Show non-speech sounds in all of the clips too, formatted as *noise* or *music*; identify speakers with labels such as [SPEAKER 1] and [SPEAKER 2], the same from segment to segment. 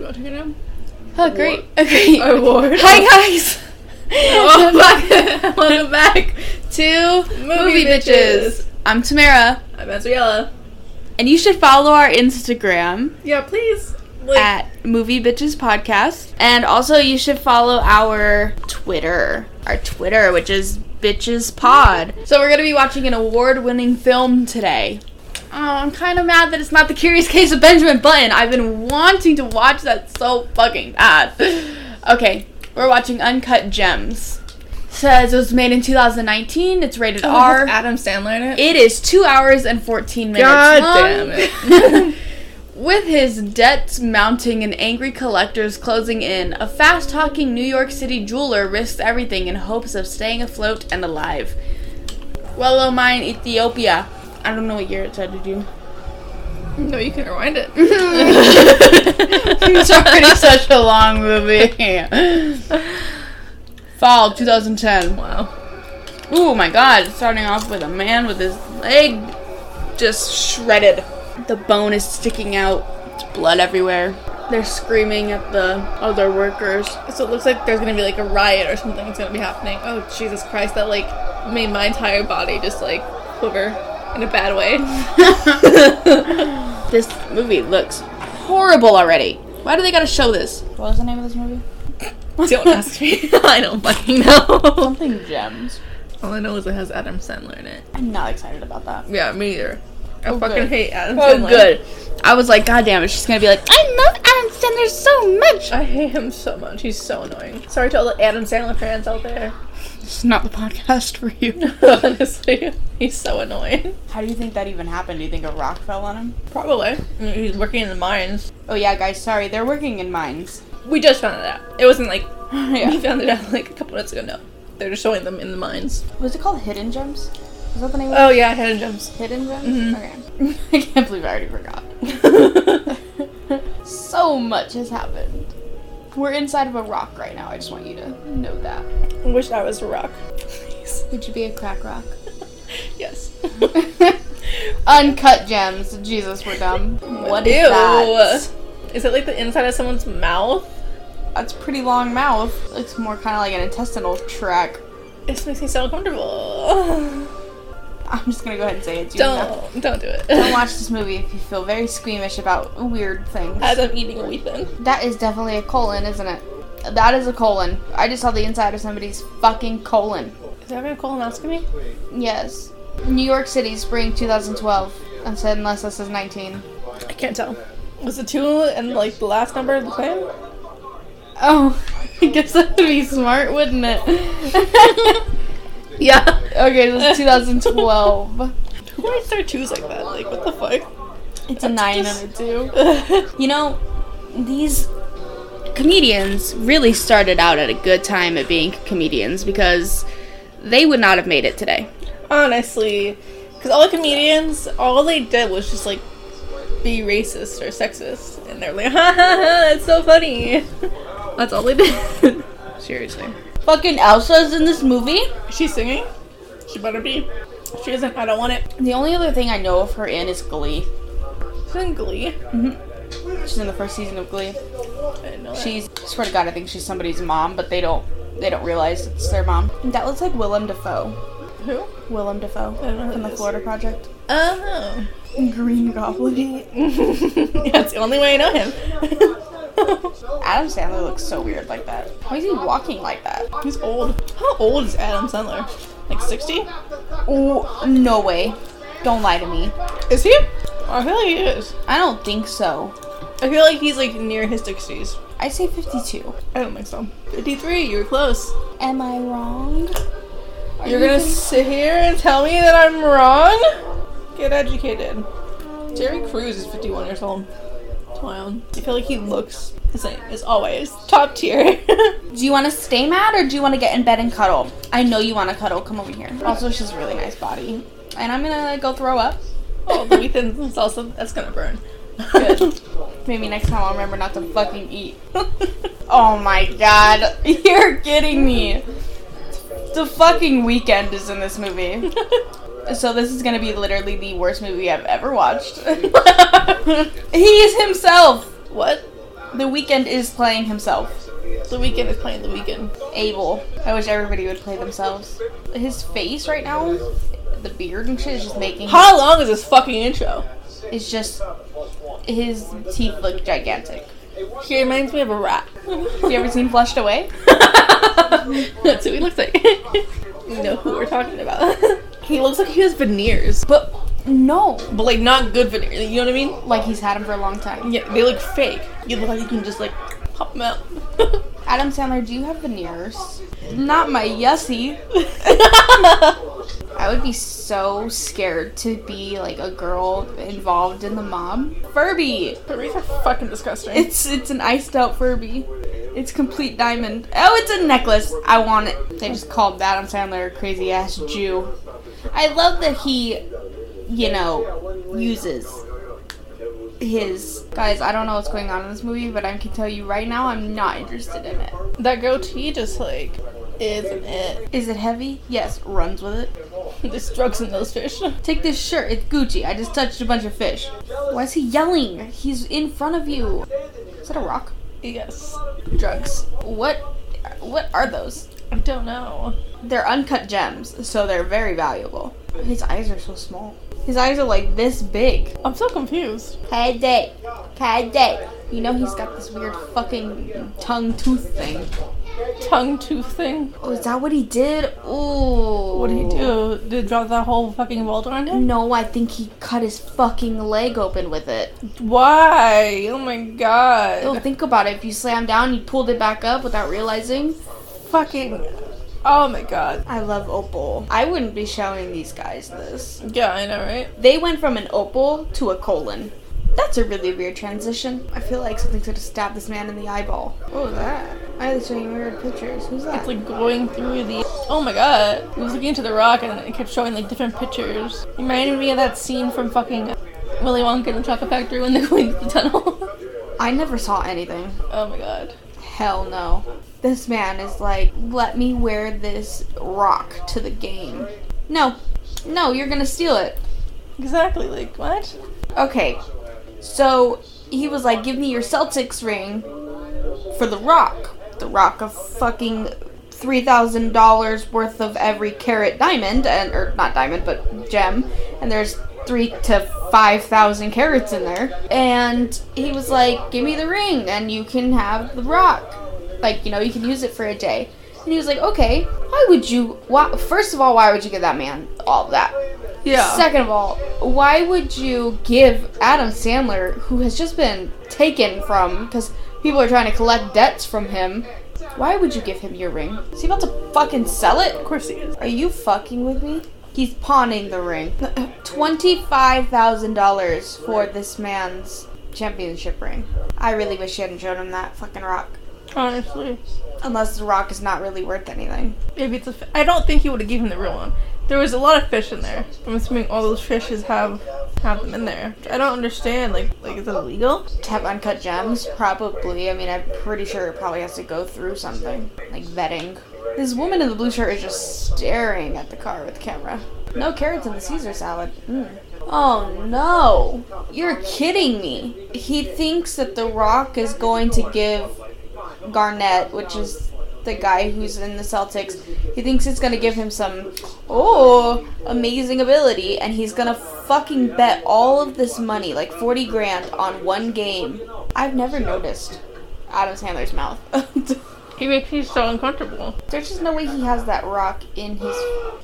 [SPEAKER 1] we watching it now?
[SPEAKER 2] Oh, great. *laughs* Okay.
[SPEAKER 1] Award.
[SPEAKER 2] Hi, guys.
[SPEAKER 1] Oh, fuck. *laughs* Welcome back.
[SPEAKER 2] to Movie,
[SPEAKER 1] Bitches.
[SPEAKER 2] Bitches. I'm Tamara,
[SPEAKER 1] I'm Azriella.
[SPEAKER 2] and you should follow our Instagram
[SPEAKER 1] Yeah, please. Like,
[SPEAKER 2] at Movie Bitches Podcast. And also, you should follow our Twitter. Our Twitter, which is Bitches Pod. So, we're going to be watching an award winning film today. Oh, I'm kind of mad that it's not The Curious Case of Benjamin Button. I've been wanting to watch that so fucking bad. *sighs* Okay, we're watching Uncut Gems. Says it was made in 2019. It's rated
[SPEAKER 1] oh,
[SPEAKER 2] R.
[SPEAKER 1] Adam Sandler in it.
[SPEAKER 2] It is two hours and 14 minutes
[SPEAKER 1] God
[SPEAKER 2] long.
[SPEAKER 1] damn it. *laughs* *laughs*
[SPEAKER 2] With his debts mounting and angry collectors closing in, a fast talking New York City jeweler risks everything in hopes of staying afloat and alive. Welo oh, Mine, Ethiopia. I don't know what year it said to do.
[SPEAKER 1] no, you can rewind it. *laughs*
[SPEAKER 2] it's already *laughs* such a long movie. Fall 2010.
[SPEAKER 1] wow.
[SPEAKER 2] Oh my god, starting off with a man with his leg just shredded. The bone is sticking out, There's blood everywhere. They're screaming at the other workers.
[SPEAKER 1] So it looks like there's gonna be like a riot or something that's gonna be happening. Oh Jesus Christ! That like made my entire body just like quiver in a bad way. *laughs*
[SPEAKER 2] This movie looks horrible already. Why do they gotta show this? What was the name of this movie?
[SPEAKER 1] Don't ask me. *laughs* I don't fucking know.
[SPEAKER 2] Something gems.
[SPEAKER 1] All I know is it has Adam Sandler in it.
[SPEAKER 2] I'm not excited about that.
[SPEAKER 1] Yeah, me either. I
[SPEAKER 2] Oh,
[SPEAKER 1] fucking
[SPEAKER 2] good.
[SPEAKER 1] hate Adam
[SPEAKER 2] Oh,
[SPEAKER 1] Sandler.
[SPEAKER 2] Oh, good. I was like, God damn it, she's gonna be like, I love Adam Sandler so much.
[SPEAKER 1] I hate him so much. He's so annoying. Sorry to all the Adam Sandler fans out there.
[SPEAKER 2] It's not the podcast for you. *laughs*
[SPEAKER 1] Honestly, he's so annoying.
[SPEAKER 2] How do you think that even happened? Do you think a rock fell on him?
[SPEAKER 1] Probably. He's working in the mines.
[SPEAKER 2] Oh yeah, guys, sorry, they're working in mines.
[SPEAKER 1] We just found it out. It wasn't like *laughs* we found it out like a couple minutes ago. No, they're just showing them in the mines.
[SPEAKER 2] Was it called Hidden Gems? Is that the name of
[SPEAKER 1] Oh yeah, hidden gems.
[SPEAKER 2] Hidden Gems?
[SPEAKER 1] Mhm.
[SPEAKER 2] Okay. *laughs* I can't believe I already forgot. so much has happened. We're inside of a rock right now. I just want you to know that.
[SPEAKER 1] I wish I was a rock. Please.
[SPEAKER 2] Would you be a crack rock? *laughs*
[SPEAKER 1] Yes. *laughs*
[SPEAKER 2] Uncut gems. Jesus, we're dumb. What is
[SPEAKER 1] Ew.
[SPEAKER 2] that?
[SPEAKER 1] Is it like the inside of someone's mouth?
[SPEAKER 2] That's a pretty long mouth. Looks more kind of like an intestinal tract.
[SPEAKER 1] This makes me so uncomfortable. *laughs*
[SPEAKER 2] I'm just gonna go ahead and say it. You don't have-
[SPEAKER 1] Don't, don't do it.
[SPEAKER 2] Don't watch *laughs* this movie if you feel very squeamish about weird things.
[SPEAKER 1] As I'm eating a Wheat Thin.
[SPEAKER 2] That is definitely a colon, isn't it? That is a colon. I just saw the inside of somebody's fucking colon.
[SPEAKER 1] Is that a colonoscopy?
[SPEAKER 2] Yes. New York City, spring 2012. I said unless this is 19.
[SPEAKER 1] I can't tell. Was the two and like the last number of the same?
[SPEAKER 2] Oh, *laughs* I guess that would be smart, wouldn't it? *laughs*
[SPEAKER 1] Yeah.
[SPEAKER 2] okay, this is 2012. *laughs*
[SPEAKER 1] Who writes their twos like that? Like what the fuck?
[SPEAKER 2] It's a 9
[SPEAKER 1] just-
[SPEAKER 2] and a 2. *laughs* You know, these comedians really started out at a good time at being comedians because they would not have made it today.
[SPEAKER 1] Honestly, because all the comedians, all they did was just like be racist or sexist, and they're like, ha ha ha, it's so funny. That's all they did. Seriously.
[SPEAKER 2] Fucking Elsa's in this movie?
[SPEAKER 1] She's singing? She better be. If she isn't, I don't want it.
[SPEAKER 2] The only other thing I know of her in is Glee.
[SPEAKER 1] She's in Glee. Mhm.
[SPEAKER 2] She's in the first season of Glee.
[SPEAKER 1] I didn't know that.
[SPEAKER 2] She's swear to God, I think she's somebody's mom, but they don't they don't realize it's their mom. That looks like Willem Dafoe.
[SPEAKER 1] Who?
[SPEAKER 2] Willem Dafoe
[SPEAKER 1] I don't know
[SPEAKER 2] from the
[SPEAKER 1] is.
[SPEAKER 2] Florida Project.
[SPEAKER 1] Oh.
[SPEAKER 2] Green Goblin. *laughs*
[SPEAKER 1] That's the only way I know him. *laughs* *laughs*
[SPEAKER 2] Adam Sandler looks so weird like that. Why is he walking like that?
[SPEAKER 1] He's old. How old is Adam Sandler? Like 60?
[SPEAKER 2] Oh, no way. Don't lie to me.
[SPEAKER 1] Is he? Oh, I feel like he is.
[SPEAKER 2] I don't think so.
[SPEAKER 1] I feel like he's like near his 60s.
[SPEAKER 2] I'd say 52.
[SPEAKER 1] I don't think so. 53, you were close.
[SPEAKER 2] Am I wrong? Are
[SPEAKER 1] You're
[SPEAKER 2] you
[SPEAKER 1] gonna
[SPEAKER 2] think-
[SPEAKER 1] sit here and tell me that I'm wrong? Get educated. Jerry Crews is 51 years old. Wild. I feel like he looks the same as always. Top tier. *laughs*
[SPEAKER 2] Do you want to stay mad or do you want to get in bed and cuddle? I know you want to cuddle. Come over here. Also, she's a really nice body. And I'm gonna go throw up.
[SPEAKER 1] oh, the Ethan's salsa, that's gonna burn.
[SPEAKER 2] Good. *laughs* Maybe next time I'll remember not to fucking eat. *laughs* Oh my god. You're kidding me. The fucking Weeknd is in this movie. So this is gonna be literally the worst movie I've ever watched. *laughs* *laughs* he is himself.
[SPEAKER 1] what?
[SPEAKER 2] The Weeknd is playing himself.
[SPEAKER 1] The Weeknd is playing the Weeknd.
[SPEAKER 2] Abel. I wish everybody would play themselves. His face right now, the beard and shit is just making.
[SPEAKER 1] How long is this fucking intro?
[SPEAKER 2] It's just his teeth look gigantic.
[SPEAKER 1] He reminds me of a rat.
[SPEAKER 2] Have *laughs* you ever seen Flushed Away?
[SPEAKER 1] That's what he looks like. you know who we're talking about. He looks like he has veneers, but
[SPEAKER 2] No.
[SPEAKER 1] but like not good veneers. You know what I mean?
[SPEAKER 2] Like he's had them for a long time.
[SPEAKER 1] Yeah, they look fake. You look like you can just like pop them out. *laughs*
[SPEAKER 2] Adam Sandler, do you have veneers? Not my yussy. *laughs* I would be so scared to be like a girl involved in the mob. Furby.
[SPEAKER 1] Furries are fucking disgusting.
[SPEAKER 2] It's it's an iced out Furby. It's complete diamond. Oh, it's a necklace. I want it. They just called Adam Sandler a crazy ass Jew. I love that he, you know, uses his guys. I don't know what's going on in this movie, but I can tell you right now, I'm not interested in it.
[SPEAKER 1] that goatee just like isn't it?
[SPEAKER 2] Is it heavy? Yes. Runs with it. *laughs*
[SPEAKER 1] There's drugs in those fish. *laughs*
[SPEAKER 2] Take this shirt. It's Gucci. I just touched a bunch of fish. Why is he yelling? He's in front of you. Is that a rock?
[SPEAKER 1] Yes.
[SPEAKER 2] Drugs. What? What are those?
[SPEAKER 1] I don't know.
[SPEAKER 2] They're uncut gems, so they're very valuable. His eyes are so small. His eyes are like this big.
[SPEAKER 1] I'm so confused.
[SPEAKER 2] Cadet. Cadet. You know he's got this weird fucking tongue tooth thing.
[SPEAKER 1] Tongue tooth thing.
[SPEAKER 2] Oh, is that what he did? Ooh.
[SPEAKER 1] What did he do? Did he drop that whole fucking vault on him?
[SPEAKER 2] No, I think he cut his fucking leg open with it.
[SPEAKER 1] Why? Oh my god.
[SPEAKER 2] Oh, think about it. If you slam down, you pulled it back up without realizing.
[SPEAKER 1] Fucking. Oh my god.
[SPEAKER 2] I love Opal. I wouldn't be showing these guys this.
[SPEAKER 1] Yeah, I know, right?
[SPEAKER 2] They went from an opal to a colon. That's a really weird transition. I feel like something's gonna stab this man in the eyeball. What was that? Are they showing weird pictures? Who's that?
[SPEAKER 1] It's like going through the. Oh my god. He was looking into the rock and it kept showing like different pictures. It reminded me of that scene from fucking Willy Wonka and the Chocolate Factory when they're going through the tunnel.
[SPEAKER 2] I never saw anything.
[SPEAKER 1] oh my god.
[SPEAKER 2] Hell no. This man is like, let me wear this rock to the game. No. No, you're gonna steal it.
[SPEAKER 1] Exactly, like, what?
[SPEAKER 2] Okay, so he was like, "Give me your Celtics ring for the Rock, the Rock of fucking three thousand dollars worth of every carat diamond, and or not diamond, but gem, and there's three to five thousand carats in there." And he was like, "Give me the ring, and you can have the Rock. Like, you know, you can use it for a day." And he was like, "Okay, why would you? Why, first of all, why would you give that man all of that?"
[SPEAKER 1] Yeah.
[SPEAKER 2] Second of all, why would you give Adam Sandler, who has just been taken from, because people are trying to collect debts from him, why would you give him your ring? Is he about to fucking sell it?
[SPEAKER 1] of course he is.
[SPEAKER 2] Are you fucking with me? He's pawning the ring. *laughs* $25,000 for this man's championship ring. I really wish you hadn't shown him that fucking rock.
[SPEAKER 1] Honestly.
[SPEAKER 2] Unless the rock is not really worth anything.
[SPEAKER 1] Maybe it's a. Fi- I don't think he would have given the real one. There was a lot of fish in there. I'm assuming all those fishes have have them in there. I don't understand. Like, like is it illegal?
[SPEAKER 2] To have uncut gems? Probably. I mean, I'm pretty sure it probably has to go through something. Like vetting. This woman in the blue shirt is just staring at the car with the camera. No carrots in the Caesar salad. Mm. Oh no! You're kidding me. He thinks that The Rock is going to give Garnett, which is the guy who's in the Celtics, he thinks it's gonna give him some, oh, amazing ability, and he's gonna fucking bet all of this money, like 40 grand, on one game. I've never noticed Adam Sandler's mouth. *laughs*
[SPEAKER 1] He makes me so uncomfortable.
[SPEAKER 2] There's just no way he has that rock in his.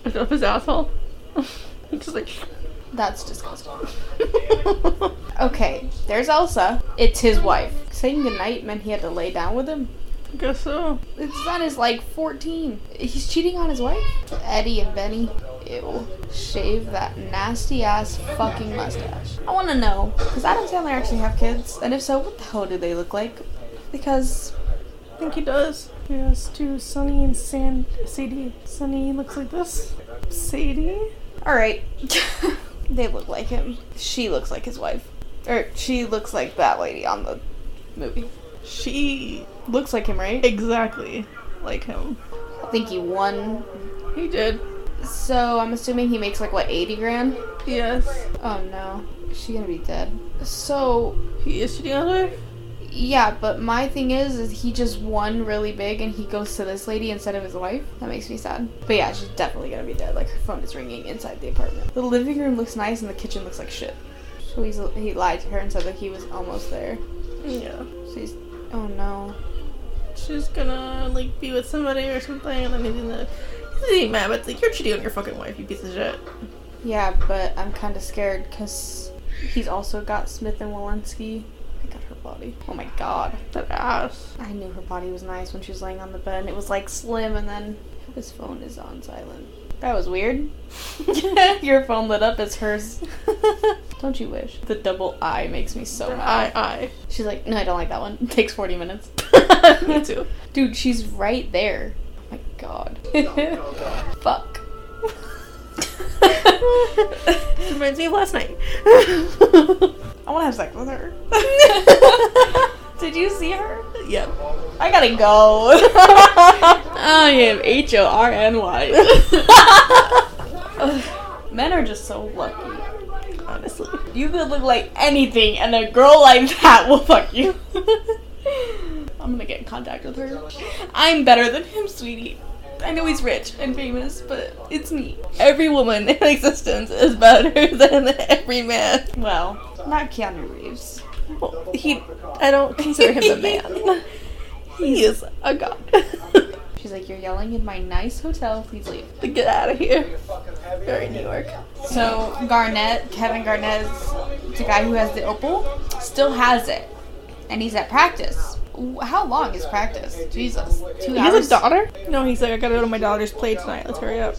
[SPEAKER 1] It's up his asshole. *laughs* He's just like.
[SPEAKER 2] That's disgusting. *laughs* Okay, there's Elsa. It's his wife. Saying goodnight meant he had to lay down with him.
[SPEAKER 1] I guess so.
[SPEAKER 2] His son is like 14. He's cheating on his wife? Eddie and Benny. Ew. Shave that nasty ass fucking mustache. I want to know, does Adam Sandler actually have kids? And if so, what the hell do they look like? Because
[SPEAKER 1] I think he does. He has two Sunny and Sand Sadie. Sunny looks like this. Sadie?
[SPEAKER 2] Alright. *laughs* they look like him. She looks like his wife. Or she looks like that lady on the movie.
[SPEAKER 1] She
[SPEAKER 2] Looks like him, right?
[SPEAKER 1] exactly like him.
[SPEAKER 2] I think he won.
[SPEAKER 1] He did.
[SPEAKER 2] So I'm assuming he makes like what, 80 grand?
[SPEAKER 1] Yes.
[SPEAKER 2] Oh no. Is she gonna be dead? So
[SPEAKER 1] He is cheating on her?
[SPEAKER 2] Yeah, but my thing is, is he just won really big and he goes to this lady instead of his wife. That makes me sad. But yeah, she's definitely gonna be dead. Like her phone is ringing inside the apartment. The living room looks nice and the kitchen looks like shit. So he's he lied to her and said that he was almost there.
[SPEAKER 1] Yeah.
[SPEAKER 2] So he's oh no.
[SPEAKER 1] She's gonna like be with somebody or something, and then he's gonna he's gonna be mad. But like, you're cheating on your fucking wife, you piece of shit.
[SPEAKER 2] Yeah, but I'm kind of scared because he's also got Smith and Wollensky. Got her body. Oh my god.
[SPEAKER 1] That ass.
[SPEAKER 2] I knew her body was nice when she was laying on the bed and it was like slim and then his phone is on silent. That was weird. *laughs* Your phone lit up as hers. *laughs* don't you wish? The double I makes me so mad.
[SPEAKER 1] I I.
[SPEAKER 2] She's like, no, I don't like that one. It *laughs* takes 40 minutes.
[SPEAKER 1] Me too.
[SPEAKER 2] Dude, she's right there. Oh my god. Oh, Fuck.
[SPEAKER 1] Reminds me of last night.
[SPEAKER 2] I want to have sex with her. *laughs* Did you see her?
[SPEAKER 1] yep.
[SPEAKER 2] I gotta go. I am H O R N Y. *laughs* Men are just so lucky.
[SPEAKER 1] Honestly.
[SPEAKER 2] You could look like anything, and a girl like that will fuck you. *laughs* I'm gonna get in contact with her. I'm better than him, sweetie. I know he's rich and famous, but it's me.
[SPEAKER 1] Every woman *laughs* in existence is better *laughs* than every man.
[SPEAKER 2] Well, not Keanu Reeves.
[SPEAKER 1] Well, he. I don't consider him a *laughs* man. he is a god.
[SPEAKER 2] She's like, You're yelling in my nice hotel, please leave.
[SPEAKER 1] Get out of here. You're in New York.
[SPEAKER 2] So Garnett, Kevin Garnett, the guy who has the opal, still has it, and he's at practice. How long is practice? Jesus, two
[SPEAKER 1] He
[SPEAKER 2] hours.
[SPEAKER 1] has a daughter? No, he's like, I gotta go to my daughter's play tonight. Let's hurry up.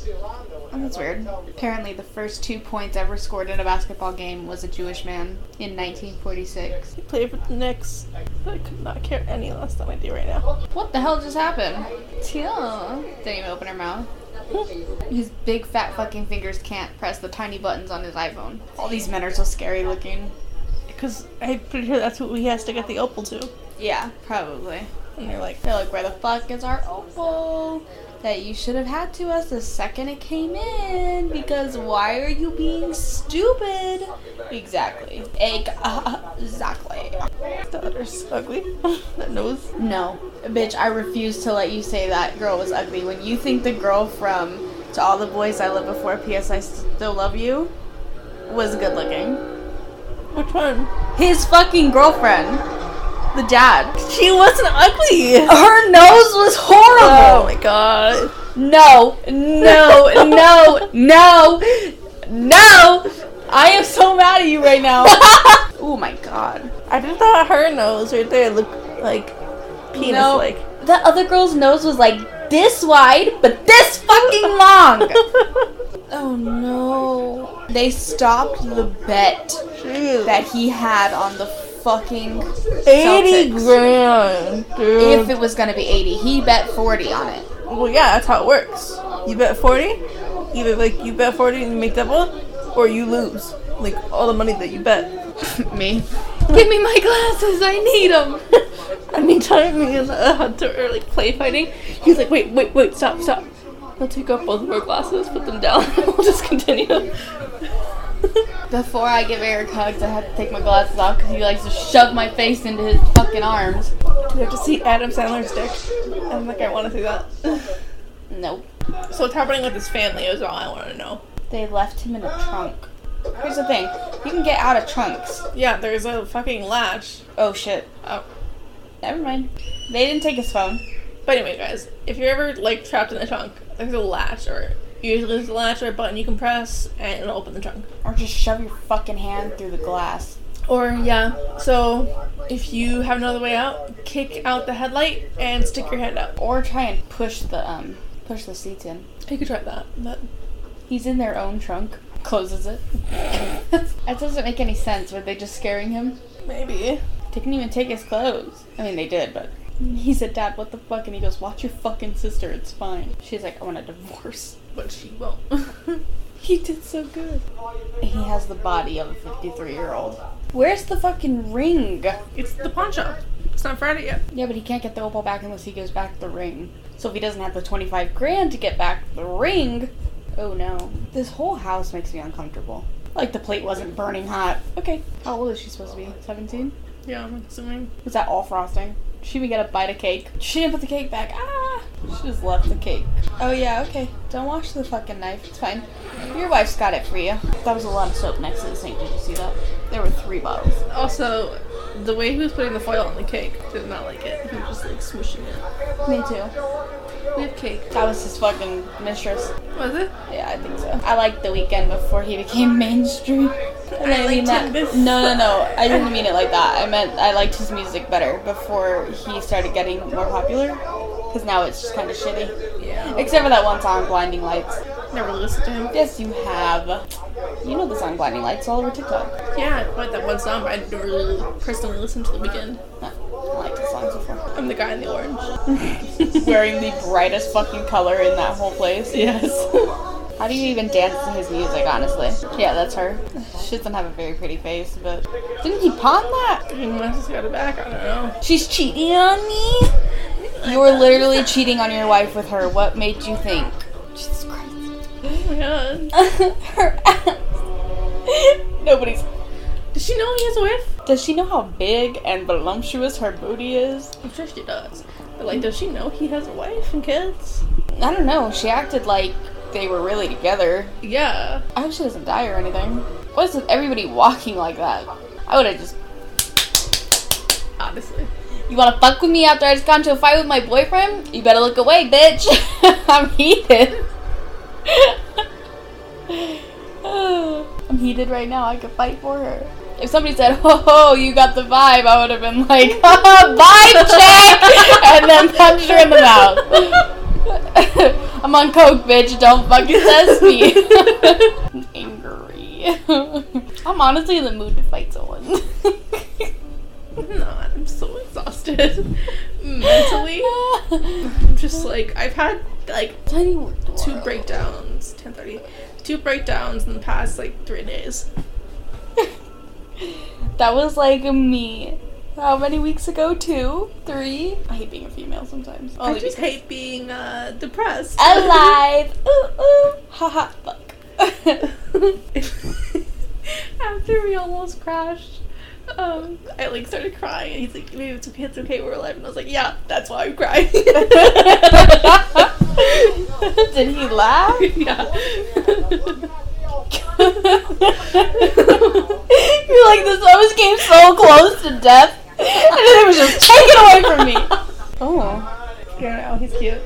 [SPEAKER 2] Oh, that's weird. Apparently, the first two points ever scored in a basketball game was a Jewish man in 1946.
[SPEAKER 1] He played for the Knicks. I could not care any less than I do right now.
[SPEAKER 2] What the hell just happened? Tia didn't even open her mouth. Hmm. His big fat fucking fingers can't press the tiny buttons on his iPhone. All these men are so scary looking.
[SPEAKER 1] Because I'm pretty sure that's what he has to get the opal to.
[SPEAKER 2] Yeah, probably.
[SPEAKER 1] And they're like,
[SPEAKER 2] They're like, where the fuck is our opal? That you should have had to us the second it came in. Because why are you being stupid? Exactly. Exactly.
[SPEAKER 1] daughter's ugly. *laughs* that nose.
[SPEAKER 2] No, bitch, I refuse to let you say that girl was ugly. When you think the girl from To All the Boys I Loved Before, P.S. I Still Love You, was good looking.
[SPEAKER 1] Which one?
[SPEAKER 2] His fucking girlfriend. The dad.
[SPEAKER 1] She wasn't ugly.
[SPEAKER 2] Her nose was horrible.
[SPEAKER 1] Oh my god.
[SPEAKER 2] No, no, no, no, no. I am so mad at you right now. *laughs* oh my god.
[SPEAKER 1] I just thought her nose right there looked like penis
[SPEAKER 2] No.
[SPEAKER 1] like.
[SPEAKER 2] The other girl's nose was like this wide, but this fucking long. *laughs* oh no. They stopped the bet
[SPEAKER 1] Jeez.
[SPEAKER 2] that he had on the fucking
[SPEAKER 1] 80
[SPEAKER 2] Celtics.
[SPEAKER 1] grand, dude.
[SPEAKER 2] If it was gonna be 80, he bet 40 on it.
[SPEAKER 1] well, yeah, that's how it works. You bet 40, either like you bet 40 and you make double, or you lose. Like all the money that you bet. *laughs*
[SPEAKER 2] me. Give me my glasses, I need them. *laughs*
[SPEAKER 1] Anytime me and uh, Hunter are like play fighting, he's like, wait, wait, wait, stop, stop. I'll take off both of our glasses, put them down, *laughs* and we'll just continue. *laughs*
[SPEAKER 2] Before I give Eric hugs, I have to take my glasses off because he likes to shove my face into his fucking arms.
[SPEAKER 1] We have to see Adam Sandler's dick. I'm like, I want to see that. *laughs*
[SPEAKER 2] Nope.
[SPEAKER 1] So what's happening with his family is all I want to know.
[SPEAKER 2] They left him in a trunk. Here's the thing you can get out of trunks.
[SPEAKER 1] Yeah, there's a fucking latch.
[SPEAKER 2] Oh shit.
[SPEAKER 1] Oh.
[SPEAKER 2] Never mind. They didn't take his phone.
[SPEAKER 1] But anyway, guys, if you're ever like trapped in the trunk, there's a latch, or usually there's a latch or a button you can press, and it'll open the trunk.
[SPEAKER 2] Or just shove your fucking hand through the glass.
[SPEAKER 1] Or yeah, so if you have no other way out, kick out the headlight and stick your hand out.
[SPEAKER 2] Or try and push the um push the seats in.
[SPEAKER 1] You could try that, but
[SPEAKER 2] He's in their own trunk. Closes it. *laughs* that doesn't make any sense. Were they just scaring him?
[SPEAKER 1] maybe.
[SPEAKER 2] They didn't even take his clothes. I mean, they did, but he said, "Dad, what the fuck?" And he goes, "Watch your fucking sister. It's fine." She's like, "I want a divorce." *laughs*
[SPEAKER 1] But she won't. *laughs*
[SPEAKER 2] He did so good. He has the body of a 53 year old. Where's the fucking ring?
[SPEAKER 1] it's the pawn shop. It's not Friday yet.
[SPEAKER 2] Yeah, but he can't get the opal back unless he goes back the ring. So if he doesn't have the 25 grand to get back the ring, oh no. This whole house makes me uncomfortable. Like the plate wasn't burning hot. Okay. How old is she supposed to be? 17?
[SPEAKER 1] Yeah, I'm assuming.
[SPEAKER 2] Was that all frosting? She even get a bite of cake? She didn't put the cake back. Ah! She just left the cake. Oh yeah, okay. Don't wash the fucking knife. It's fine. Your wife's got it for you. That was a lot of soap next to the sink. Did you see that? There were three bottles.
[SPEAKER 1] Also, the way he was putting the foil on the cake did not like it. He was just like smooshing it.
[SPEAKER 2] Me too.
[SPEAKER 1] We have cake.
[SPEAKER 2] That was his fucking mistress.
[SPEAKER 1] Was it?
[SPEAKER 2] Yeah, I think so. I liked the Weeknd before he became *laughs* mainstream. And
[SPEAKER 1] I
[SPEAKER 2] mean that.
[SPEAKER 1] before.
[SPEAKER 2] No, no, no. I didn't mean it like that. I meant I liked his music better before he started getting more popular. Because now it's just kind of shitty.
[SPEAKER 1] Yeah.
[SPEAKER 2] Except for that one song, Blinding Lights.
[SPEAKER 1] Never listened to him.
[SPEAKER 2] Yes, you have. You know the song Blinding Lights all over TikTok.
[SPEAKER 1] Yeah, I like that one song, but I never really personally listened to the Weeknd.
[SPEAKER 2] No, I liked the songs before.
[SPEAKER 1] I'm the guy in the orange. *laughs* *laughs*
[SPEAKER 2] Wearing the brightest fucking color in that whole place.
[SPEAKER 1] yes. *laughs*
[SPEAKER 2] How do you even dance to his music, honestly? Yeah, that's her. She doesn't have a very pretty face, but. Didn't he pawn that?
[SPEAKER 1] he must have got it back. I don't know.
[SPEAKER 2] She's cheating on me? You were literally cheating on your wife with her. What made you think? Jesus Christ.
[SPEAKER 1] Oh my god.
[SPEAKER 2] her ass. *laughs* Nobody's.
[SPEAKER 1] Does she know he has a wife?
[SPEAKER 2] Does she know how big and voluptuous her booty is?
[SPEAKER 1] I'm sure she does. But like, does she know he has a wife and kids?
[SPEAKER 2] I don't know. She acted like they were really together.
[SPEAKER 1] Yeah.
[SPEAKER 2] I hope she doesn't die or anything. What's with everybody walking like that? I would have just.
[SPEAKER 1] Honestly.
[SPEAKER 2] You wanna fuck with me after I just got into a fight with my boyfriend? You better look away, bitch. *laughs* I'm heated. I'm heated right now. I could fight for her. If somebody said, "Ho ho, you got the vibe," I would have been like, *laughs* "Haha, "Vibe check," and then punched her in the mouth. *laughs* I'm on coke, bitch. Don't fucking test me. I'm *laughs* angry. I'm honestly in the mood to fight someone.
[SPEAKER 1] I'm not. I'm so exhausted. Mentally. I'm just like, I've had like two breakdowns. 10:30. Two breakdowns in the past like three days. *laughs*
[SPEAKER 2] That was like me. How many weeks ago? Two? Three? I hate being a female sometimes.
[SPEAKER 1] I just hate being uh, depressed.
[SPEAKER 2] Alive! *laughs* Ooh, ooh. Haha, fuck. *laughs*
[SPEAKER 1] After we almost crashed, um, I like started crying, and he's like, "Maybe it's okay, it's okay, we're alive." And I was like, "Yeah, that's why I'm crying." *laughs*
[SPEAKER 2] Did he laugh? *laughs*
[SPEAKER 1] yeah. *laughs*
[SPEAKER 2] You're like, this always came so close to death, and then it was just taken away from me. Oh.
[SPEAKER 1] Yeah, no, he's cute.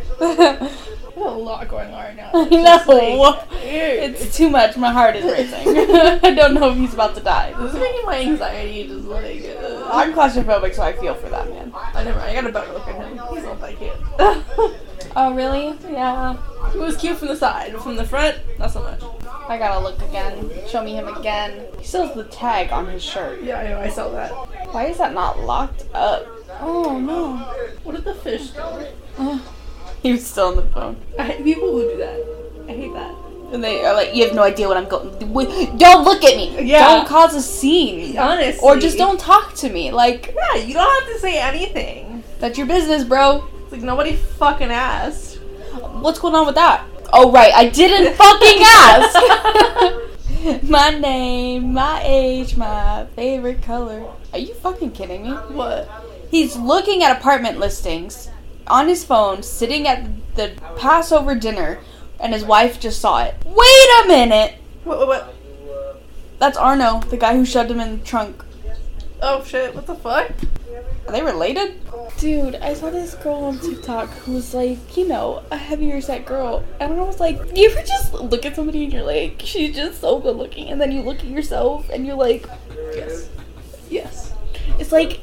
[SPEAKER 1] A lot going on right now. It's
[SPEAKER 2] know.
[SPEAKER 1] like.
[SPEAKER 2] It's too much. My heart is racing. I don't know if he's about to die.
[SPEAKER 1] This is making my anxiety just like. Uh,
[SPEAKER 2] I'm claustrophobic, so I feel for that man.
[SPEAKER 1] I never. I got a better look at him. He's not that cute.
[SPEAKER 2] Oh, really? Yeah.
[SPEAKER 1] he was cute from the side, from the front, not so much.
[SPEAKER 2] I gotta look again. Show me him again. He still has the tag on his shirt.
[SPEAKER 1] Yeah, I know. I saw that.
[SPEAKER 2] Why is that not locked up? Oh no.
[SPEAKER 1] What did the fish do?
[SPEAKER 2] Ugh. He was still on the phone.
[SPEAKER 1] I hate people who do that. I hate that.
[SPEAKER 2] And they are like, you have no idea what I'm going. Don't look at me.
[SPEAKER 1] Yeah.
[SPEAKER 2] Don't cause a scene.
[SPEAKER 1] Honestly.
[SPEAKER 2] Or just don't talk to me. Like
[SPEAKER 1] Yeah, you don't have to say anything.
[SPEAKER 2] that's your business, bro.
[SPEAKER 1] It's like nobody fucking asked.
[SPEAKER 2] What's going on with that? Oh right, I didn't *laughs* fucking ask. *laughs* my name, my age, my favorite color. Are you fucking kidding me?
[SPEAKER 1] What?
[SPEAKER 2] He's looking at apartment listings on his phone, sitting at the Passover dinner, and his wife just saw it. Wait a minute!
[SPEAKER 1] What? What? what?
[SPEAKER 2] That's Arno, the guy who shoved him in the trunk.
[SPEAKER 1] Oh shit! What the fuck?
[SPEAKER 2] Are they related? Dude, I saw this girl on TikTok who was like, you know, a heavier set girl. And I was like, you ever just look at somebody and you're like, she's just so good looking. And then you look at yourself and you're like,
[SPEAKER 1] Yes. Yes.
[SPEAKER 2] it's like,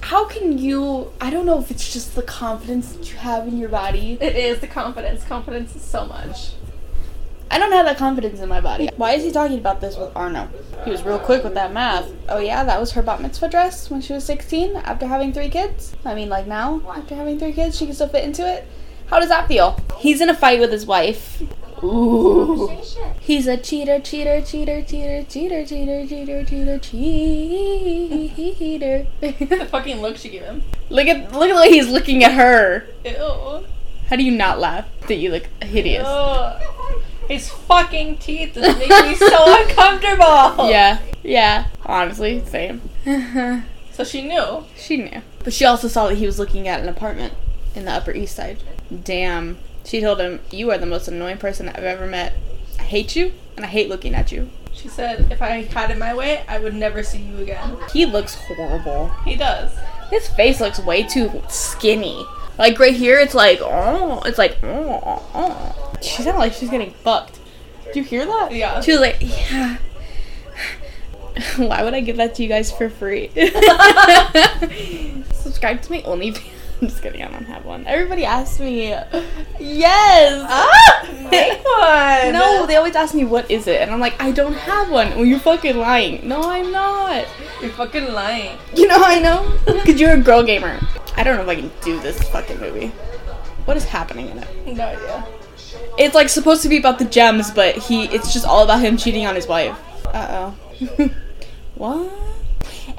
[SPEAKER 2] how can you, I don't know if it's just the confidence that you have in your body.
[SPEAKER 1] It is the confidence. Confidence is so much.
[SPEAKER 2] I don't have that confidence in my body. Why is he talking about this with Arno? He was real quick with that math. Oh yeah, that was her bat mitzvah dress when she was 16 after having three kids? I mean, like now, after having three kids, she can still fit into it? How does that feel? He's in a fight with his wife. Ooh. He's a cheater, cheater, cheater, cheater, cheater, cheater, cheater, cheater, cheater. *laughs*
[SPEAKER 1] the fucking look she gave him.
[SPEAKER 2] look at look at the way he's looking at her.
[SPEAKER 1] Ew.
[SPEAKER 2] How do you not laugh that you look hideous?
[SPEAKER 1] Ugh. His fucking teeth is making me so *laughs* uncomfortable.
[SPEAKER 2] Yeah, yeah. Honestly, same.
[SPEAKER 1] So she knew.
[SPEAKER 2] She knew. But she also saw that he was looking at an apartment in the Upper East Side. Damn. She told him, You are the most annoying person I've ever met. I hate you, and I hate looking at you.
[SPEAKER 1] She said, if I had it my way, I would never see you again.
[SPEAKER 2] He looks horrible.
[SPEAKER 1] He does.
[SPEAKER 2] His face looks way too skinny. Like right here, it's like, oh, it's like, oh, oh. She sounded like she's getting fucked. Do you hear that?
[SPEAKER 1] Yeah.
[SPEAKER 2] She was like, yeah. *laughs* Why would I give that to you guys for free? *laughs* *laughs* Subscribe to my OnlyFans. *laughs* I'm just kidding, I don't have one. Everybody asks me, yes!
[SPEAKER 1] Ah! Make *laughs* one!
[SPEAKER 2] No, they always ask me, what is it? And I'm like, I don't have one. Well, you're fucking lying. No, I'm not.
[SPEAKER 1] You're fucking lying.
[SPEAKER 2] You know how I know? *laughs* Because you're a girl gamer. I don't know if I can do this fucking movie. What is happening in it?
[SPEAKER 1] No idea.
[SPEAKER 2] It's like supposed to be about the gems, but he it's just all about him cheating on his wife. Uh oh. what?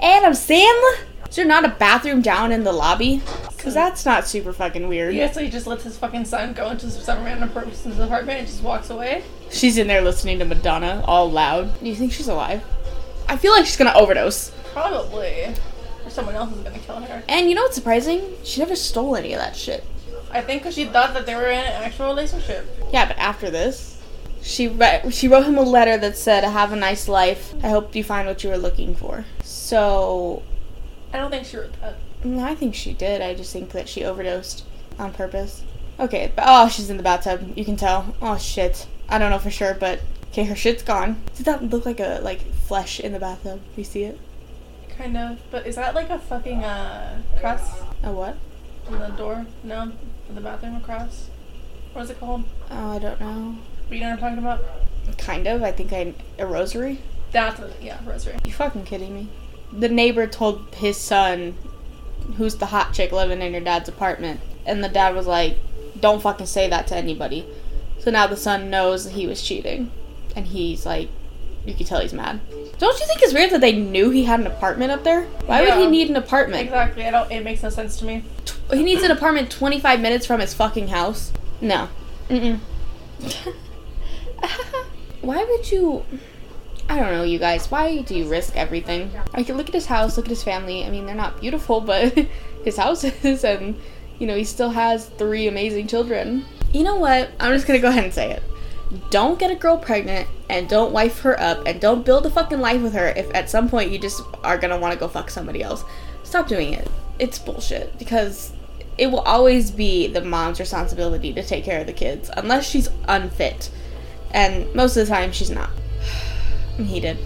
[SPEAKER 2] Adam Sandler? Is there not a bathroom down in the lobby? Cause that's not super fucking weird.
[SPEAKER 1] Yeah, so he just lets his fucking son go into some random person's apartment and just walks away.
[SPEAKER 2] She's in there listening to Madonna all loud. Do you think she's alive? I feel like she's gonna overdose.
[SPEAKER 1] Probably. Or someone else is gonna kill her.
[SPEAKER 2] And you know what's surprising? She never stole any of that shit.
[SPEAKER 1] I think because she thought that they were in an actual relationship.
[SPEAKER 2] Yeah, but after this, she re- she wrote him a letter that said, "Have a nice life. I hope you find what you were looking for." So,
[SPEAKER 1] I don't think she wrote that.
[SPEAKER 2] mm, I think she did. I just think that she overdosed on purpose. Okay, but oh, she's in the bathtub. You can tell. Oh shit. I don't know for sure, but okay, her shit's gone. Did that look like a like flesh in the bathtub? You see it?
[SPEAKER 1] Kind of. But is that like a fucking uh cross
[SPEAKER 2] A what?
[SPEAKER 1] on the door? No? In the bathroom across? What is it called?
[SPEAKER 2] Oh, I don't know.
[SPEAKER 1] But you know what I'm talking about?
[SPEAKER 2] Kind of. I think I a rosary.
[SPEAKER 1] That's what, yeah, rosary.
[SPEAKER 2] You fucking kidding me? The neighbor told his son, who's the hot chick living in your dad's apartment, and the dad was like, "Don't fucking say that to anybody." So now the son knows that he was cheating, and he's like, you can tell he's mad. Don't you think it's weird that they knew he had an apartment up there? Why would he need an apartment?
[SPEAKER 1] Exactly. I don't. It makes no sense to me.
[SPEAKER 2] He needs an apartment 25 minutes from his fucking house. No. Mm-mm. *laughs* Why would you? I don't know, you guys. Why do you risk everything? I can look at his house, look at his family. I mean, they're not beautiful, but *laughs* his house is, and you know, he still has three amazing children. You know what? I'm just gonna go ahead and say it. Don't get a girl pregnant and don't wife her up and don't build a fucking life with her if at some point you just are gonna want to go fuck somebody else. Stop doing it. It's bullshit because it will always be the mom's responsibility to take care of the kids unless she's unfit. And most of the time she's not. And he did.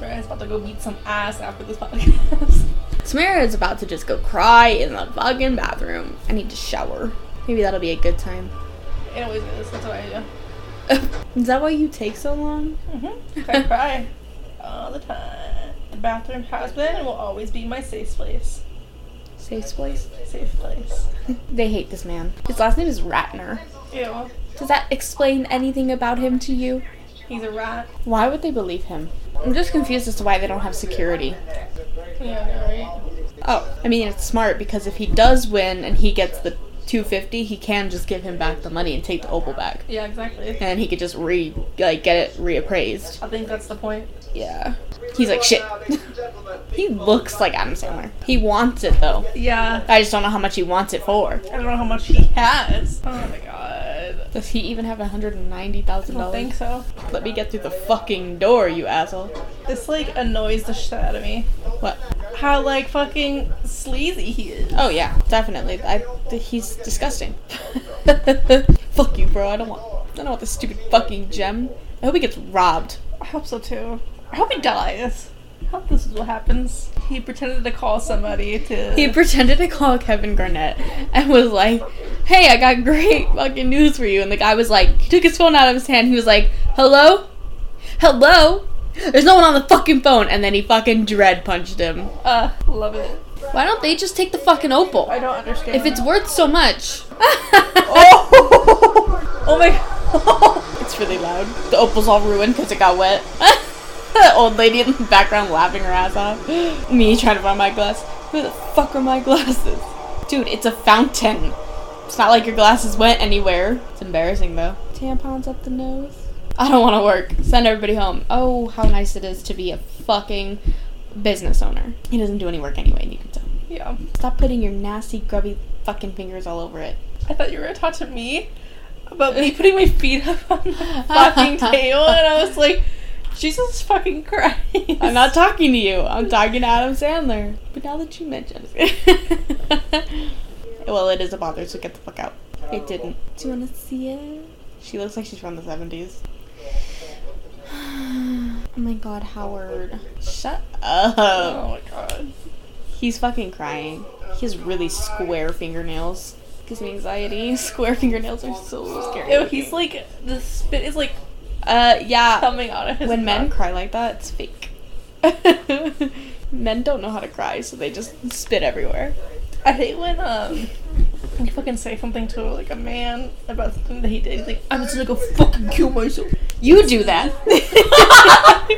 [SPEAKER 1] was about to go beat some ass after this podcast. *laughs*
[SPEAKER 2] Tamara is about to just go cry in the fucking bathroom. I need to shower. Maybe that'll be a good time.
[SPEAKER 1] it always is. That's what I do. *laughs*
[SPEAKER 2] is that why you take so long?
[SPEAKER 1] Mm-hmm. I cry all the time. The bathroom has been and will always be my safe place.
[SPEAKER 2] Safe place.
[SPEAKER 1] Safe place. *laughs*
[SPEAKER 2] They hate this man. His last name is Ratner.
[SPEAKER 1] Ew.
[SPEAKER 2] Does that explain anything about him to you?
[SPEAKER 1] He's a rat.
[SPEAKER 2] Why would they believe him? I'm just confused as to why they don't have security.
[SPEAKER 1] Yeah, right?
[SPEAKER 2] Oh, I mean it's smart because if he does win and he gets the 250, he can just give him back the money and take the opal back,
[SPEAKER 1] Yeah, exactly.
[SPEAKER 2] and he could just re like get it reappraised.
[SPEAKER 1] I think that's the point.
[SPEAKER 2] Yeah. He's like shit. *laughs* he looks like Adam Sandler. He wants it though.
[SPEAKER 1] Yeah.
[SPEAKER 2] I just don't know how much he wants it for.
[SPEAKER 1] I don't know how much he has. Oh my god.
[SPEAKER 2] Does he even have $190,000?
[SPEAKER 1] I don't think so.
[SPEAKER 2] Let me get through the fucking door, you asshole.
[SPEAKER 1] This like annoys the shit out of me.
[SPEAKER 2] What?
[SPEAKER 1] How like fucking sleazy he is.
[SPEAKER 2] Oh yeah, definitely. I he's disgusting. *laughs* Fuck you, bro. I don't want. I don't want this stupid fucking gem. I hope he gets robbed.
[SPEAKER 1] I hope so too. I hope he dies. I hope this is what happens. He pretended to call somebody to.
[SPEAKER 2] He pretended to call Kevin Garnett and was like, "Hey, I got great fucking news for you." And the guy was like, he took his phone out of his hand. He was like, "Hello, hello." There's no one on the fucking phone, and then he fucking dread punched him.
[SPEAKER 1] uh, love it.
[SPEAKER 2] Why don't they just take the fucking opal?
[SPEAKER 1] I don't understand.
[SPEAKER 2] If it's worth so much. *laughs*
[SPEAKER 1] oh, *laughs* oh my god. *laughs*
[SPEAKER 2] It's really loud. The opal's all ruined because it got wet. *laughs* Old lady in the background laughing her ass off. *gasps* Me trying to find my glass. Where the fuck are my glasses? Dude, it's a fountain. It's not like your glasses went anywhere. It's embarrassing though. Tampons up the nose. I don't want to work. Send everybody home. Oh, how nice it is to be a fucking business owner. He doesn't do any work anyway, and you can tell.
[SPEAKER 1] Yeah.
[SPEAKER 2] Stop putting your nasty, grubby fucking fingers all over it.
[SPEAKER 1] I thought you were gonna talk to me about me putting my feet up on the *laughs* fucking table, and I was like, Jesus fucking Christ.
[SPEAKER 2] I'm not talking to you. I'm talking to Adam Sandler. But now that you mention it. *laughs* well, it is a bother, so get the fuck out. It didn't. Do you want to see it? She looks like she's from the 70s. *sighs* oh my god, Howard. Shut up.
[SPEAKER 1] Oh my god.
[SPEAKER 2] He's fucking crying. He has really square fingernails. Gives me anxiety. *laughs* Square fingernails are so scary.
[SPEAKER 1] Ew, he's like the spit is like
[SPEAKER 2] uh, yeah.
[SPEAKER 1] coming out of his
[SPEAKER 2] When men
[SPEAKER 1] mouth.
[SPEAKER 2] cry like that, it's fake. *laughs* men don't know how to cry, so they just spit everywhere.
[SPEAKER 1] I hate when um you fucking say something to like a man about something that he did. He's like, I'm just gonna go fucking kill myself.
[SPEAKER 2] You do that. *laughs*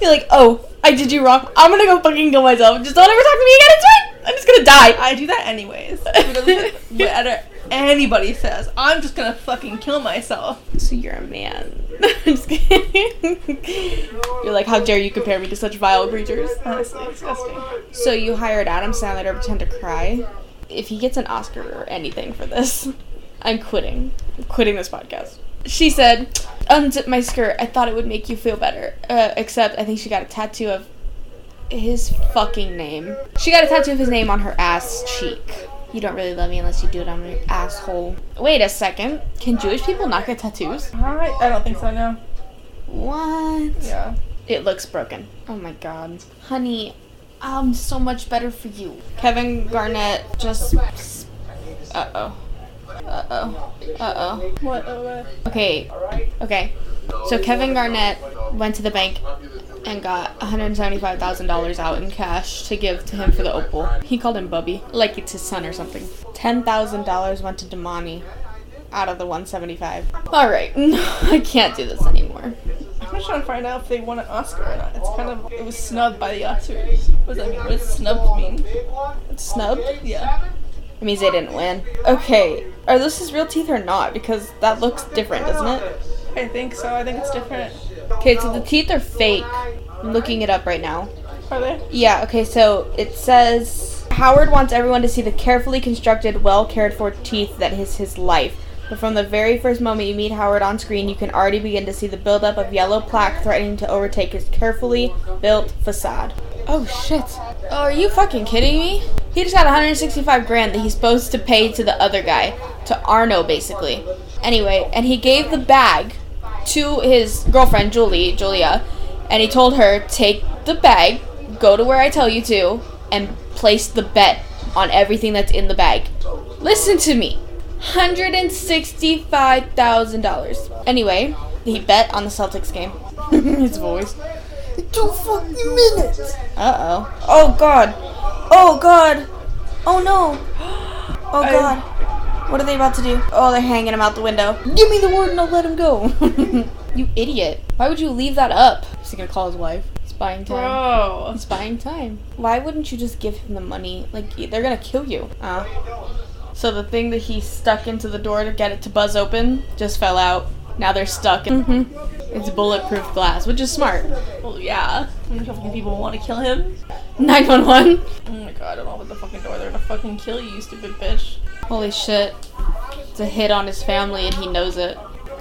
[SPEAKER 2] You're like, oh, I did you wrong. I'm gonna go fucking kill myself. Just don't ever talk to me again. It's fine. I'm just gonna die.
[SPEAKER 1] I do that anyways. Whatever *laughs* anybody says, I'm just gonna fucking kill myself.
[SPEAKER 2] So you're a man. *laughs* I'm just kidding. *laughs* You're like, how dare you compare me to such vile creatures?
[SPEAKER 1] Honestly, disgusting.
[SPEAKER 2] So you hired Adam Sandler to pretend to cry. If he gets an Oscar or anything for this, *laughs* I'm quitting. I'm quitting this podcast. She said, "Unzip my skirt. I thought it would make you feel better. Uh, except I think she got a tattoo of his fucking name. She got a tattoo of his name on her ass cheek. You don't really love me unless you do it on your asshole. Wait a second. Can Jewish people not get tattoos?
[SPEAKER 1] I, I don't think so, no.
[SPEAKER 2] What?
[SPEAKER 1] Yeah.
[SPEAKER 2] It looks broken. Oh my god. Honey, I'm so much better for you. Kevin Garnett just. Uh oh. Uh oh. Uh oh.
[SPEAKER 1] What?
[SPEAKER 2] Okay. Okay. So Kevin Garnett went to the bank and got $175,000 out in cash to give to him for the opal. He called him Bubby, like it's his son or something. $10,000 went to Demany out of the 175. All right. *laughs* I can't do this anymore.
[SPEAKER 1] I'm just trying to find out if they won an Oscar or not. It's kind of it was snubbed by the Oscars. What does that mean? What does snubbed mean?
[SPEAKER 2] Snubbed?
[SPEAKER 1] Yeah.
[SPEAKER 2] It means they didn't win. Okay, are those his real teeth or not? Because that looks different, doesn't it?
[SPEAKER 1] I think so. I think it's different.
[SPEAKER 2] Okay, so the teeth are fake. I'm looking it up right now.
[SPEAKER 1] Are they?
[SPEAKER 2] Yeah, okay, so it says Howard wants everyone to see the carefully constructed, well cared for teeth that is his life. But from the very first moment you meet Howard on screen, you can already begin to see the buildup of yellow plaque threatening to overtake his carefully built facade. Oh shit. Oh, are you fucking kidding me? He just got 165 grand that he's supposed to pay to the other guy, to Arno basically. Anyway, and he gave the bag to his girlfriend Julie, Julia, and he told her, "Take the bag, go to where I tell you to, and place the bet on everything that's in the bag." Listen to me. $165,000. Anyway, he bet on the Celtics game. *laughs* his voice. Two fucking minutes. Uh oh. Oh god. Oh god. Oh no. *gasps* Oh
[SPEAKER 1] I-
[SPEAKER 2] god. What are they about to do? Oh, they're hanging him out the window. Give me the word and I'll let him go. *laughs* you idiot. Why would you leave that up? Is he gonna call his wife? He's buying time.
[SPEAKER 1] Bro.
[SPEAKER 2] He's buying time. Why wouldn't you just give him the money? Like, they're gonna kill you. Uh. So the thing that he stuck into the door to get it to buzz open just fell out. Now they're stuck. hmm It's bulletproof glass, which is smart.
[SPEAKER 1] Well, yeah. How many fucking people want to kill him? *laughs*
[SPEAKER 2] 911.
[SPEAKER 1] Oh my god, I don't know what the fucking door. They're gonna fucking kill you, you stupid bitch.
[SPEAKER 2] Holy shit. It's a hit on his family and he knows it. *laughs*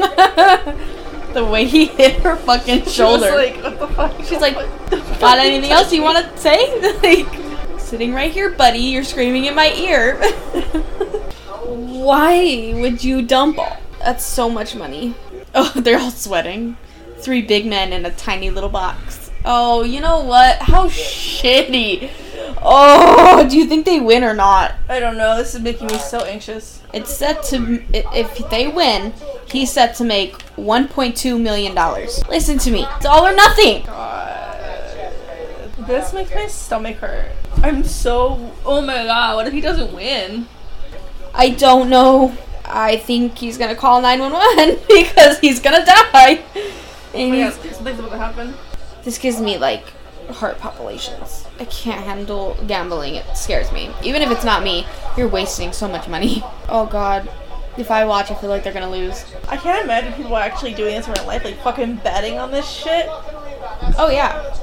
[SPEAKER 2] the way he hit her fucking shoulder.
[SPEAKER 1] She like, what the fuck?
[SPEAKER 2] She's like, *laughs*
[SPEAKER 1] What
[SPEAKER 2] Got anything else you want to say? *laughs* like, sitting right here, buddy. You're screaming in my ear. Why would you dump all? That's so much money. Oh, they're all sweating. Three big men in a tiny little box. Oh, you know what? How shitty. Oh, do you think they win or not?
[SPEAKER 1] I don't know. This is making me so anxious.
[SPEAKER 2] It's set to if they win, he's set to make 1.2 million dollars. Listen to me. It's all or nothing.
[SPEAKER 1] God. This makes my stomach hurt. I'm so. Oh my god, what if he doesn't win?
[SPEAKER 2] I don't know. I think he's gonna call 911 *laughs* because he's gonna die.
[SPEAKER 1] Oh and
[SPEAKER 2] Oh
[SPEAKER 1] god, something's about to happen.
[SPEAKER 2] this gives me like heart populations. I can't handle gambling. It scares me. Even if it's not me, you're wasting so much money. *laughs* Oh god. If I watch, I feel like they're gonna lose.
[SPEAKER 1] I can't imagine people actually doing this in real life, like fucking betting on this shit.
[SPEAKER 2] Oh yeah.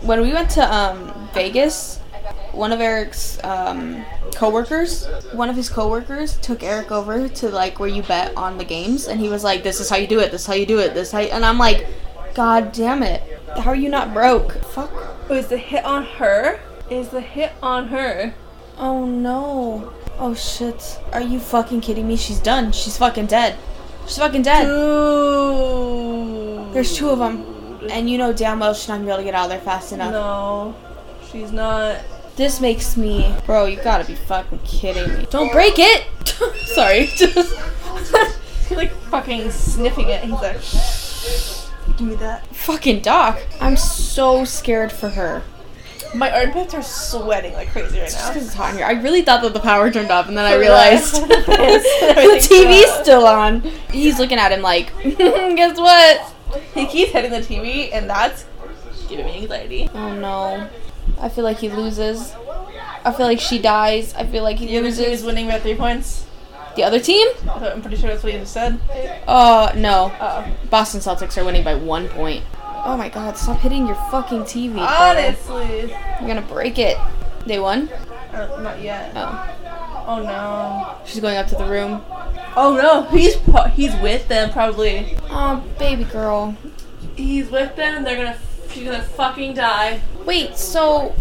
[SPEAKER 2] When we went to um, Vegas, one of Eric's um, coworkers, one of his coworkers took Eric over to like where you bet on the games, and he was like, "This is how you do it. This is how you do it. This is how." You... And I'm like, "God damn it! How are you not broke? Fuck."
[SPEAKER 1] Oh, is the hit on her? Is the hit on her?
[SPEAKER 2] Oh no. Oh shit. Are you fucking kidding me? She's done. She's fucking dead. She's fucking dead.
[SPEAKER 1] Dude.
[SPEAKER 2] There's two of them. And you know damn well she's not gonna be able to get out of there fast enough.
[SPEAKER 1] No, she's not.
[SPEAKER 2] This makes me. Bro, you gotta be fucking kidding me. Don't break it! *laughs*
[SPEAKER 1] Sorry, *laughs* just he's *laughs* like fucking sniffing it. He's like, give me that.
[SPEAKER 2] fucking Doc. I'm so scared for her.
[SPEAKER 1] My armpits are sweating like crazy right now.
[SPEAKER 2] Just
[SPEAKER 1] now.
[SPEAKER 2] 'cause it's hot in here. I really thought that the power turned off, and then I realized *laughs* *laughs* *laughs* the TV's still on. He's looking at him like, guess what?
[SPEAKER 1] He keeps hitting the TV, and that's giving me anxiety.
[SPEAKER 2] Oh no. I feel like he loses. I feel like she dies. I feel like he
[SPEAKER 1] The other team is winning by three points.
[SPEAKER 2] The other team?
[SPEAKER 1] I'm pretty sure that's what you just said.
[SPEAKER 2] Uh, no.
[SPEAKER 1] Oh,
[SPEAKER 2] Boston Celtics are winning by one point. Oh my god, stop hitting your fucking TV. bro.
[SPEAKER 1] honestly,
[SPEAKER 2] You're gonna break it. They won?
[SPEAKER 1] uh, not yet.
[SPEAKER 2] Oh.
[SPEAKER 1] Oh no.
[SPEAKER 2] She's going up to the room.
[SPEAKER 1] Oh no, he's he's with them probably.
[SPEAKER 2] Oh, baby girl.
[SPEAKER 1] He's with them. They're gonna she's gonna fucking die.
[SPEAKER 2] Wait, so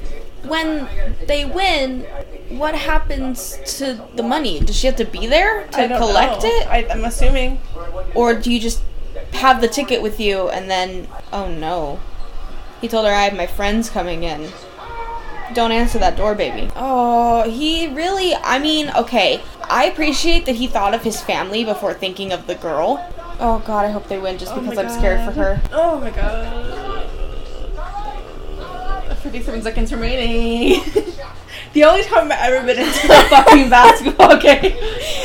[SPEAKER 2] when they win, what happens to the money? Does she have to be there to collect
[SPEAKER 1] know.
[SPEAKER 2] it?
[SPEAKER 1] I, I'm assuming.
[SPEAKER 2] Or do you just have the ticket with you and then. Oh no. He told her I have my friends coming in. Don't answer that door, baby. Oh, he really. I mean, okay. I appreciate that he thought of his family before thinking of the girl. Oh god, I hope they win just
[SPEAKER 1] Oh
[SPEAKER 2] because I'm scared for her.
[SPEAKER 1] Oh my god. 57 seconds remaining. *laughs* the only time I've ever been into a fucking basketball *laughs* game.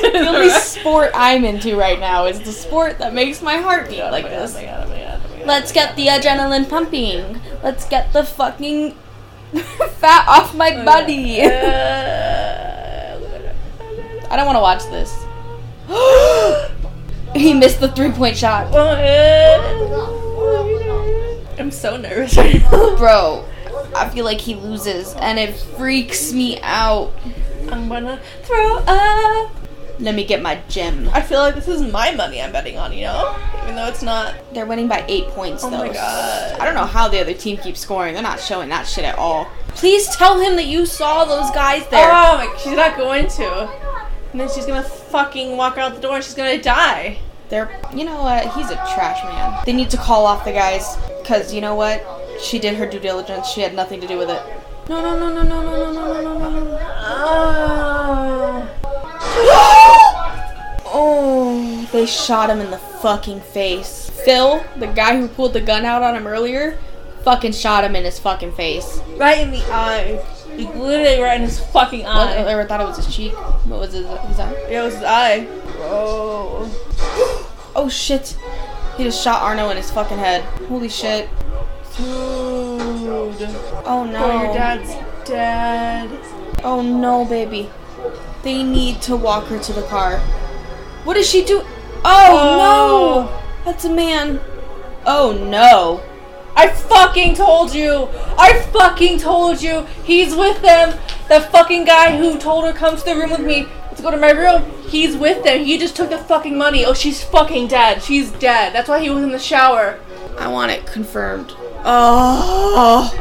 [SPEAKER 2] the only sport I'm into right now is the sport that makes my heart beat like this. Let's get the adrenaline pumping. Let's get the fucking *laughs* fat off my body. I don't want to watch this. *gasps* he missed the three point shot.
[SPEAKER 1] I'm so nervous.
[SPEAKER 2] Bro, I feel like he loses and it freaks me out.
[SPEAKER 1] I'm gonna throw up.
[SPEAKER 2] Let me get my gem.
[SPEAKER 1] I feel like this is my money I'm betting on, you know? Even though it's not.
[SPEAKER 2] They're winning by eight points
[SPEAKER 1] Oh
[SPEAKER 2] though.
[SPEAKER 1] Oh my God.
[SPEAKER 2] I don't know how the other team keeps scoring. They're not showing that shit at all. Please tell him that you saw those guys there.
[SPEAKER 1] Oh my, she's not going to. And then she's gonna fucking walk out the door and she's gonna die.
[SPEAKER 2] They're, you know what? He's a trash man. They need to call off the guys, cause you know what? She did her due diligence. She had nothing to do with it. No, no, no, no, no, no, no, no, no, no, no.
[SPEAKER 1] Oh.
[SPEAKER 2] Oh, they shot him in the fucking face. Phil, the guy who pulled the gun out on him earlier, fucking shot him in his fucking face.
[SPEAKER 1] Right in the eye. Like, literally right in his fucking eye.
[SPEAKER 2] I never thought it was his cheek. What was his, his eye?
[SPEAKER 1] Yeah, it was his eye. Bro.
[SPEAKER 2] Oh. *gasps* oh shit. He just shot Arno in his fucking head. Holy shit.
[SPEAKER 1] Dude.
[SPEAKER 2] Oh no.
[SPEAKER 1] Oh, your dad's dead.
[SPEAKER 2] Oh no, baby. They need to walk her to the car. What is she do? Oh, no! Oh. That's a man. Oh no.
[SPEAKER 1] I fucking told you! I fucking told you! He's with them! The fucking guy who told her come to the room with me. Let's go to my room. He's with them. He just took the fucking money. Oh, she's fucking dead. She's dead. That's why he was in the shower.
[SPEAKER 2] I want it confirmed. Oh.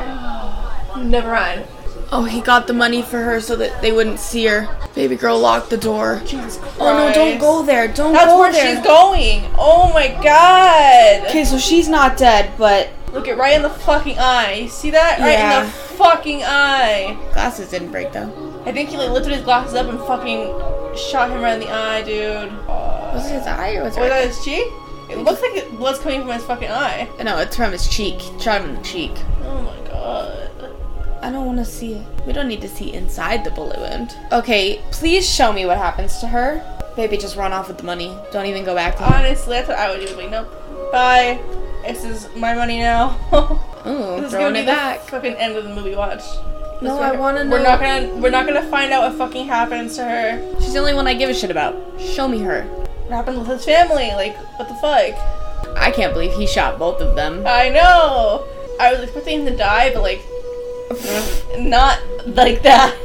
[SPEAKER 1] Never mind.
[SPEAKER 2] Oh, he got the money for her so that they wouldn't see her. Baby girl locked the door.
[SPEAKER 1] Jesus Christ.
[SPEAKER 2] Oh no, don't go there. Don't
[SPEAKER 1] That's
[SPEAKER 2] go
[SPEAKER 1] where
[SPEAKER 2] there.
[SPEAKER 1] she's going. Oh my god.
[SPEAKER 2] Okay, so she's not dead, but
[SPEAKER 1] Look it right in the fucking eye. You see that? Right in
[SPEAKER 2] Yeah.
[SPEAKER 1] the fucking eye.
[SPEAKER 2] glasses didn't break though.
[SPEAKER 1] I think he like lifted his glasses up and fucking shot him right in the eye, dude.
[SPEAKER 2] Was it his eye or was it?
[SPEAKER 1] Was that his cheek? It looks like blood's coming from his fucking eye.
[SPEAKER 2] No, it's from his cheek. Shot him in the cheek.
[SPEAKER 1] Oh my god.
[SPEAKER 2] I don't want to see it. We don't need to see inside the bullet wound. Okay, please show me what happens to her. Baby, just run off with the money. Don't even go back to him.
[SPEAKER 1] Honestly, that's what I would do. Like, nope. Bye. This is my money now. *laughs*
[SPEAKER 2] Ooh,
[SPEAKER 1] this is
[SPEAKER 2] throwing
[SPEAKER 1] gonna be
[SPEAKER 2] it
[SPEAKER 1] the
[SPEAKER 2] back.
[SPEAKER 1] fucking end of the movie. Watch.
[SPEAKER 2] No, I wanna know.
[SPEAKER 1] We're not gonna. We're not gonna find out what fucking happens to her.
[SPEAKER 2] She's the only one I give a shit about. Show me her.
[SPEAKER 1] What happened with his family? Like, what the fuck?
[SPEAKER 2] I can't believe he shot both of them.
[SPEAKER 1] I know. I was expecting him to die, but like, not like that. *laughs*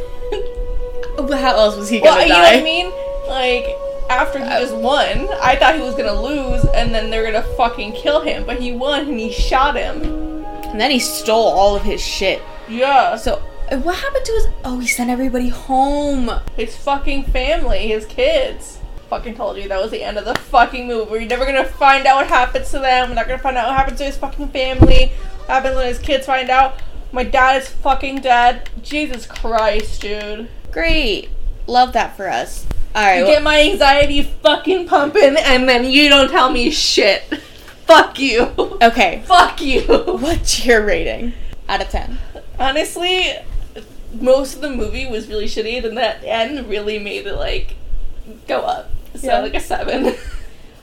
[SPEAKER 2] But how else was he gonna die?
[SPEAKER 1] you know what I mean? Like after he just won, I thought he was gonna lose, and then they're gonna fucking kill him. But he won, and he shot him.
[SPEAKER 2] And then he stole all of his shit.
[SPEAKER 1] Yeah.
[SPEAKER 2] So uh, what happened to his? Oh, he sent everybody home.
[SPEAKER 1] His fucking family, his kids. Fucking told you that was the end of the fucking movie. We're never gonna find out what happens to them. We're not gonna find out what happens to his fucking family. What happens when his kids find out my dad is fucking dead. Jesus Christ, dude.
[SPEAKER 2] Great, love that for us. All right,
[SPEAKER 1] You
[SPEAKER 2] well-
[SPEAKER 1] get my anxiety fucking pumping, and then you don't tell me shit. *laughs* Fuck you.
[SPEAKER 2] okay. *laughs*
[SPEAKER 1] Fuck you.
[SPEAKER 2] What's your rating out of ten?
[SPEAKER 1] Honestly, most of the movie was really shitty, and that end really made it like go up. So
[SPEAKER 2] Yeah.
[SPEAKER 1] like a seven.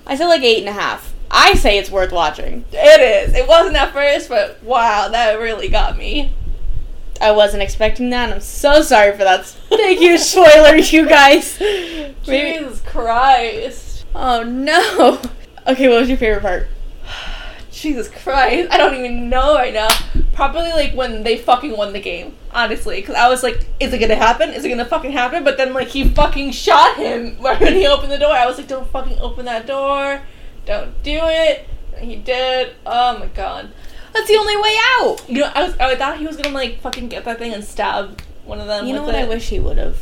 [SPEAKER 2] I said like eight and a half. I say it's worth watching.
[SPEAKER 1] It is. It wasn't at first, but wow, that really got me.
[SPEAKER 2] I wasn't expecting that. and I'm so sorry for that. Thank you, spoiler, you guys. Maybe- *laughs*
[SPEAKER 1] Jesus Christ.
[SPEAKER 2] Oh no. Okay, what was your favorite part?
[SPEAKER 1] Jesus Christ. I don't even know right now. Probably like when they fucking won the game. Honestly, because I was like, is it gonna happen? Is it gonna fucking happen? But then like he fucking shot him *laughs* right when he opened the door. I was like, don't fucking open that door. Don't do it. And he did. Oh my god.
[SPEAKER 2] That's the only way out.
[SPEAKER 1] You know, I was I thought he was gonna like fucking get that thing and stab one of them.
[SPEAKER 2] You know what? I wish he would have.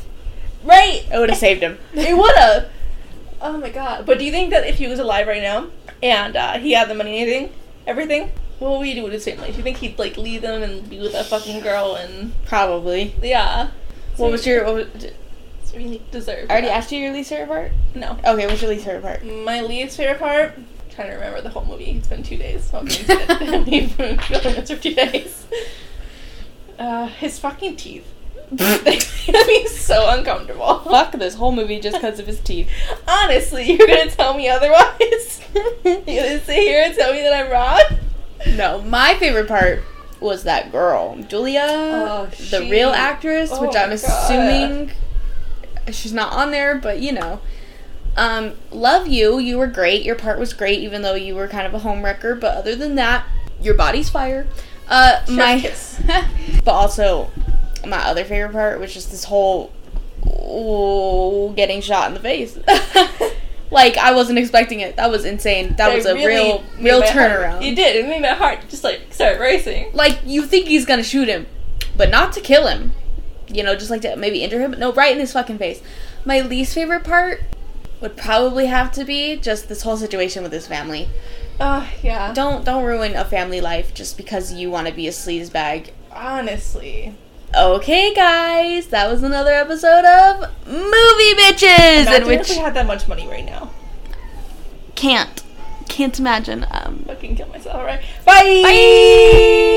[SPEAKER 1] Right.
[SPEAKER 2] I would have saved him. *laughs*
[SPEAKER 1] It would have. Oh my god. But do you think that if he was alive right now and uh, he had the money and anything, everything, what would he do with his family? Do you think he'd like leave them and be with a fucking girl and
[SPEAKER 2] Probably.
[SPEAKER 1] yeah?
[SPEAKER 2] What was your? What was,
[SPEAKER 1] It's really deserved.
[SPEAKER 2] I already asked you your least favorite part.
[SPEAKER 1] No.
[SPEAKER 2] Okay, what's your least favorite part?
[SPEAKER 1] My least favorite part. I'm trying to remember the whole movie. It's been two days. Gonna leave for two days. *laughs* Uh, his fucking teeth. *laughs* me so uncomfortable. *laughs*
[SPEAKER 2] Fuck this whole movie just because of his teeth.
[SPEAKER 1] Honestly, you're gonna tell me otherwise? *laughs* you're gonna sit here and tell me that I'm wrong?
[SPEAKER 2] No, my favorite part was that girl, Julia,
[SPEAKER 1] Oh,
[SPEAKER 2] the real actress,
[SPEAKER 1] oh
[SPEAKER 2] which I'm
[SPEAKER 1] God.
[SPEAKER 2] assuming she's not on there, but you know. Um, love you. You were great. Your part was great, even though you were kind of a homewrecker. But other than that, your body's fire. Uh,
[SPEAKER 1] Chef
[SPEAKER 2] my,
[SPEAKER 1] kiss.
[SPEAKER 2] but also my other favorite part was just this whole oh, getting shot in the face. *laughs* like I wasn't expecting it. That was insane. That
[SPEAKER 1] They
[SPEAKER 2] was a
[SPEAKER 1] really
[SPEAKER 2] real, real turnaround.
[SPEAKER 1] It did. It made my heart just like start racing.
[SPEAKER 2] like you think he's gonna shoot him, but not to kill him. You know, just like to maybe injure him. No, right in his fucking face. My least favorite part would probably have to be just this whole situation with his family.
[SPEAKER 1] Uh, yeah.
[SPEAKER 2] Don't don't ruin a family life just because you want to be a sleazebag.
[SPEAKER 1] Honestly.
[SPEAKER 2] Okay, guys, that was another episode of Movie Bitches,
[SPEAKER 1] Imagine
[SPEAKER 2] in which
[SPEAKER 1] if we had that much money right now.
[SPEAKER 2] can't can't imagine. Um,
[SPEAKER 1] Fucking kill myself, alright? Bye!
[SPEAKER 2] bye.